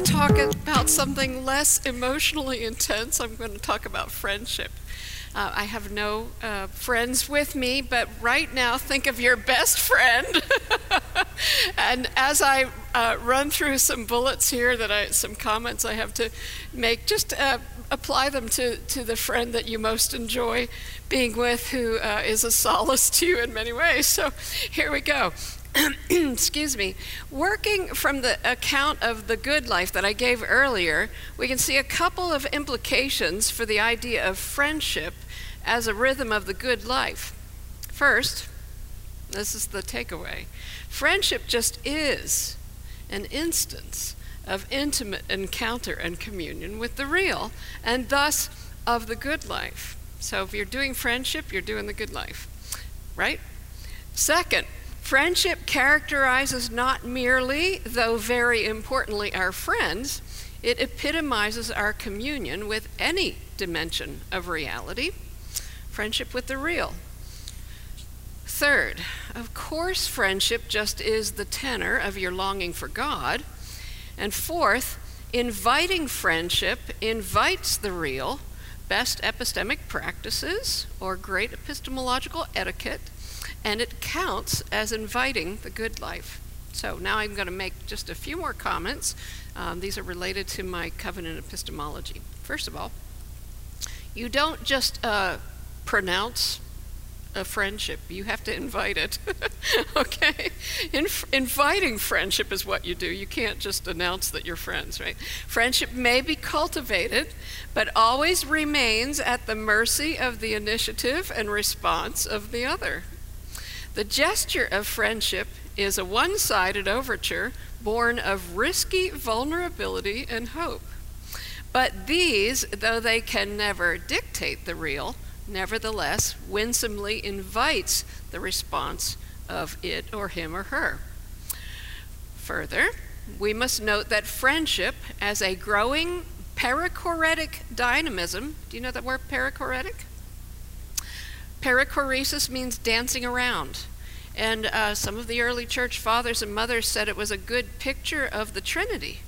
talk about something less emotionally intense. I'm going to talk about friendship. Uh, I have no uh, friends with me, but right now, think of your best friend. and as I uh, run through some bullets here, that I some comments I have to make, just uh, apply them to, to the friend that you most enjoy being with, who uh, is a solace to you in many ways. So here we go. excuse me, working from the account of the good life that I gave earlier, we can see a couple of implications for the idea of friendship as a rhythm of the good life. First, this is the takeaway friendship just is an instance of intimate encounter and communion with the real, and thus of the good life. So if you're doing friendship, you're doing the good life, right? Second, friendship characterizes not merely, though very importantly, our friends, it epitomizes our communion with any dimension of reality friendship with the real. Third, of course, friendship just is the tenor of your longing for God. And fourth, inviting friendship invites the real, best epistemic practices, or great epistemological etiquette, and it counts as inviting the good life. So now I'm going to make just a few more comments. Um, these are related to my covenant epistemology. First of all, you don't just uh, pronounce a friendship. You have to invite it. okay? In, inviting friendship is what you do. You can't just announce that you're friends, right? Friendship may be cultivated, but always remains at the mercy of the initiative and response of the other. The gesture of friendship is a one sided overture born of risky vulnerability and hope. But these, though they can never dictate the real, nevertheless winsomely invites the response of it or him or her. Further, we must note that friendship, as a growing perichoretic dynamism, do you know that word perichoretic? Perichoresis means dancing around. And uh, some of the early church fathers and mothers said it was a good picture of the Trinity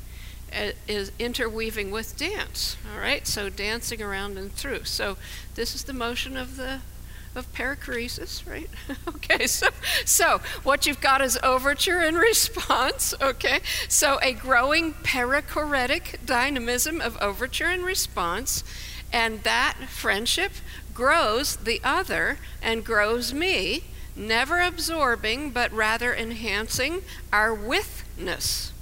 is interweaving with dance. All right, so dancing around and through. So this is the motion of the of perichoresis, right? okay, so so what you've got is overture and response. Okay, so a growing perichoretic dynamism of overture and response, and that friendship grows the other and grows me, never absorbing but rather enhancing our withness.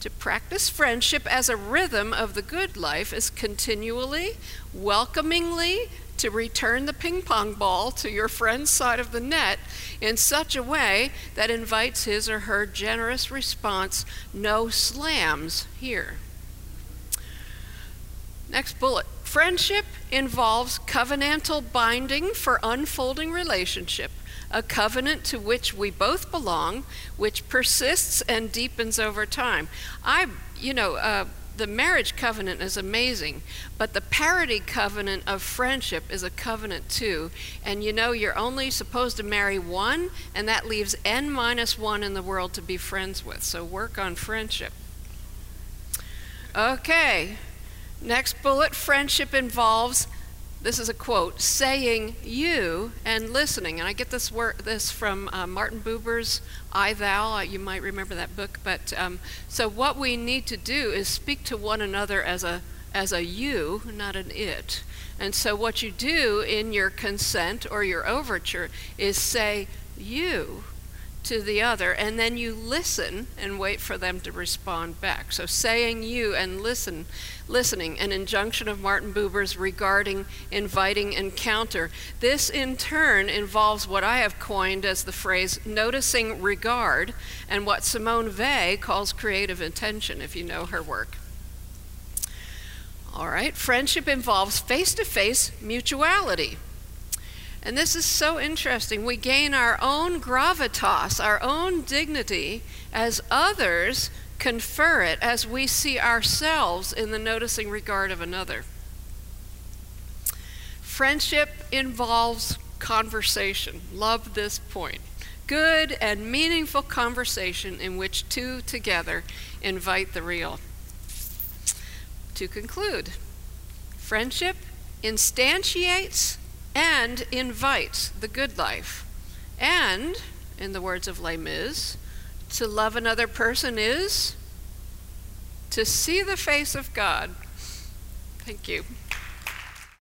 To practice friendship as a rhythm of the good life is continually, welcomingly to return the ping pong ball to your friend's side of the net in such a way that invites his or her generous response. No slams here. Next bullet. Friendship involves covenantal binding for unfolding relationship a covenant to which we both belong, which persists and deepens over time. I, you know, uh, the marriage covenant is amazing, but the parity covenant of friendship is a covenant too. And you know, you're only supposed to marry one, and that leaves n minus one in the world to be friends with. So work on friendship. Okay, next bullet friendship involves this is a quote saying you and listening and i get this word this from uh, martin buber's i thou uh, you might remember that book but um, so what we need to do is speak to one another as a as a you not an it. And so what you do in your consent or your overture is say you to the other, and then you listen and wait for them to respond back. So saying you and listen, listening, an injunction of Martin Buber's regarding inviting encounter. This in turn involves what I have coined as the phrase noticing regard and what Simone Weil calls creative attention, if you know her work. All right, friendship involves face to face mutuality. And this is so interesting. We gain our own gravitas, our own dignity, as others confer it as we see ourselves in the noticing regard of another. Friendship involves conversation. Love this point. Good and meaningful conversation in which two together invite the real. To conclude, friendship instantiates and invites the good life. And, in the words of Les Mis, to love another person is to see the face of God. Thank you.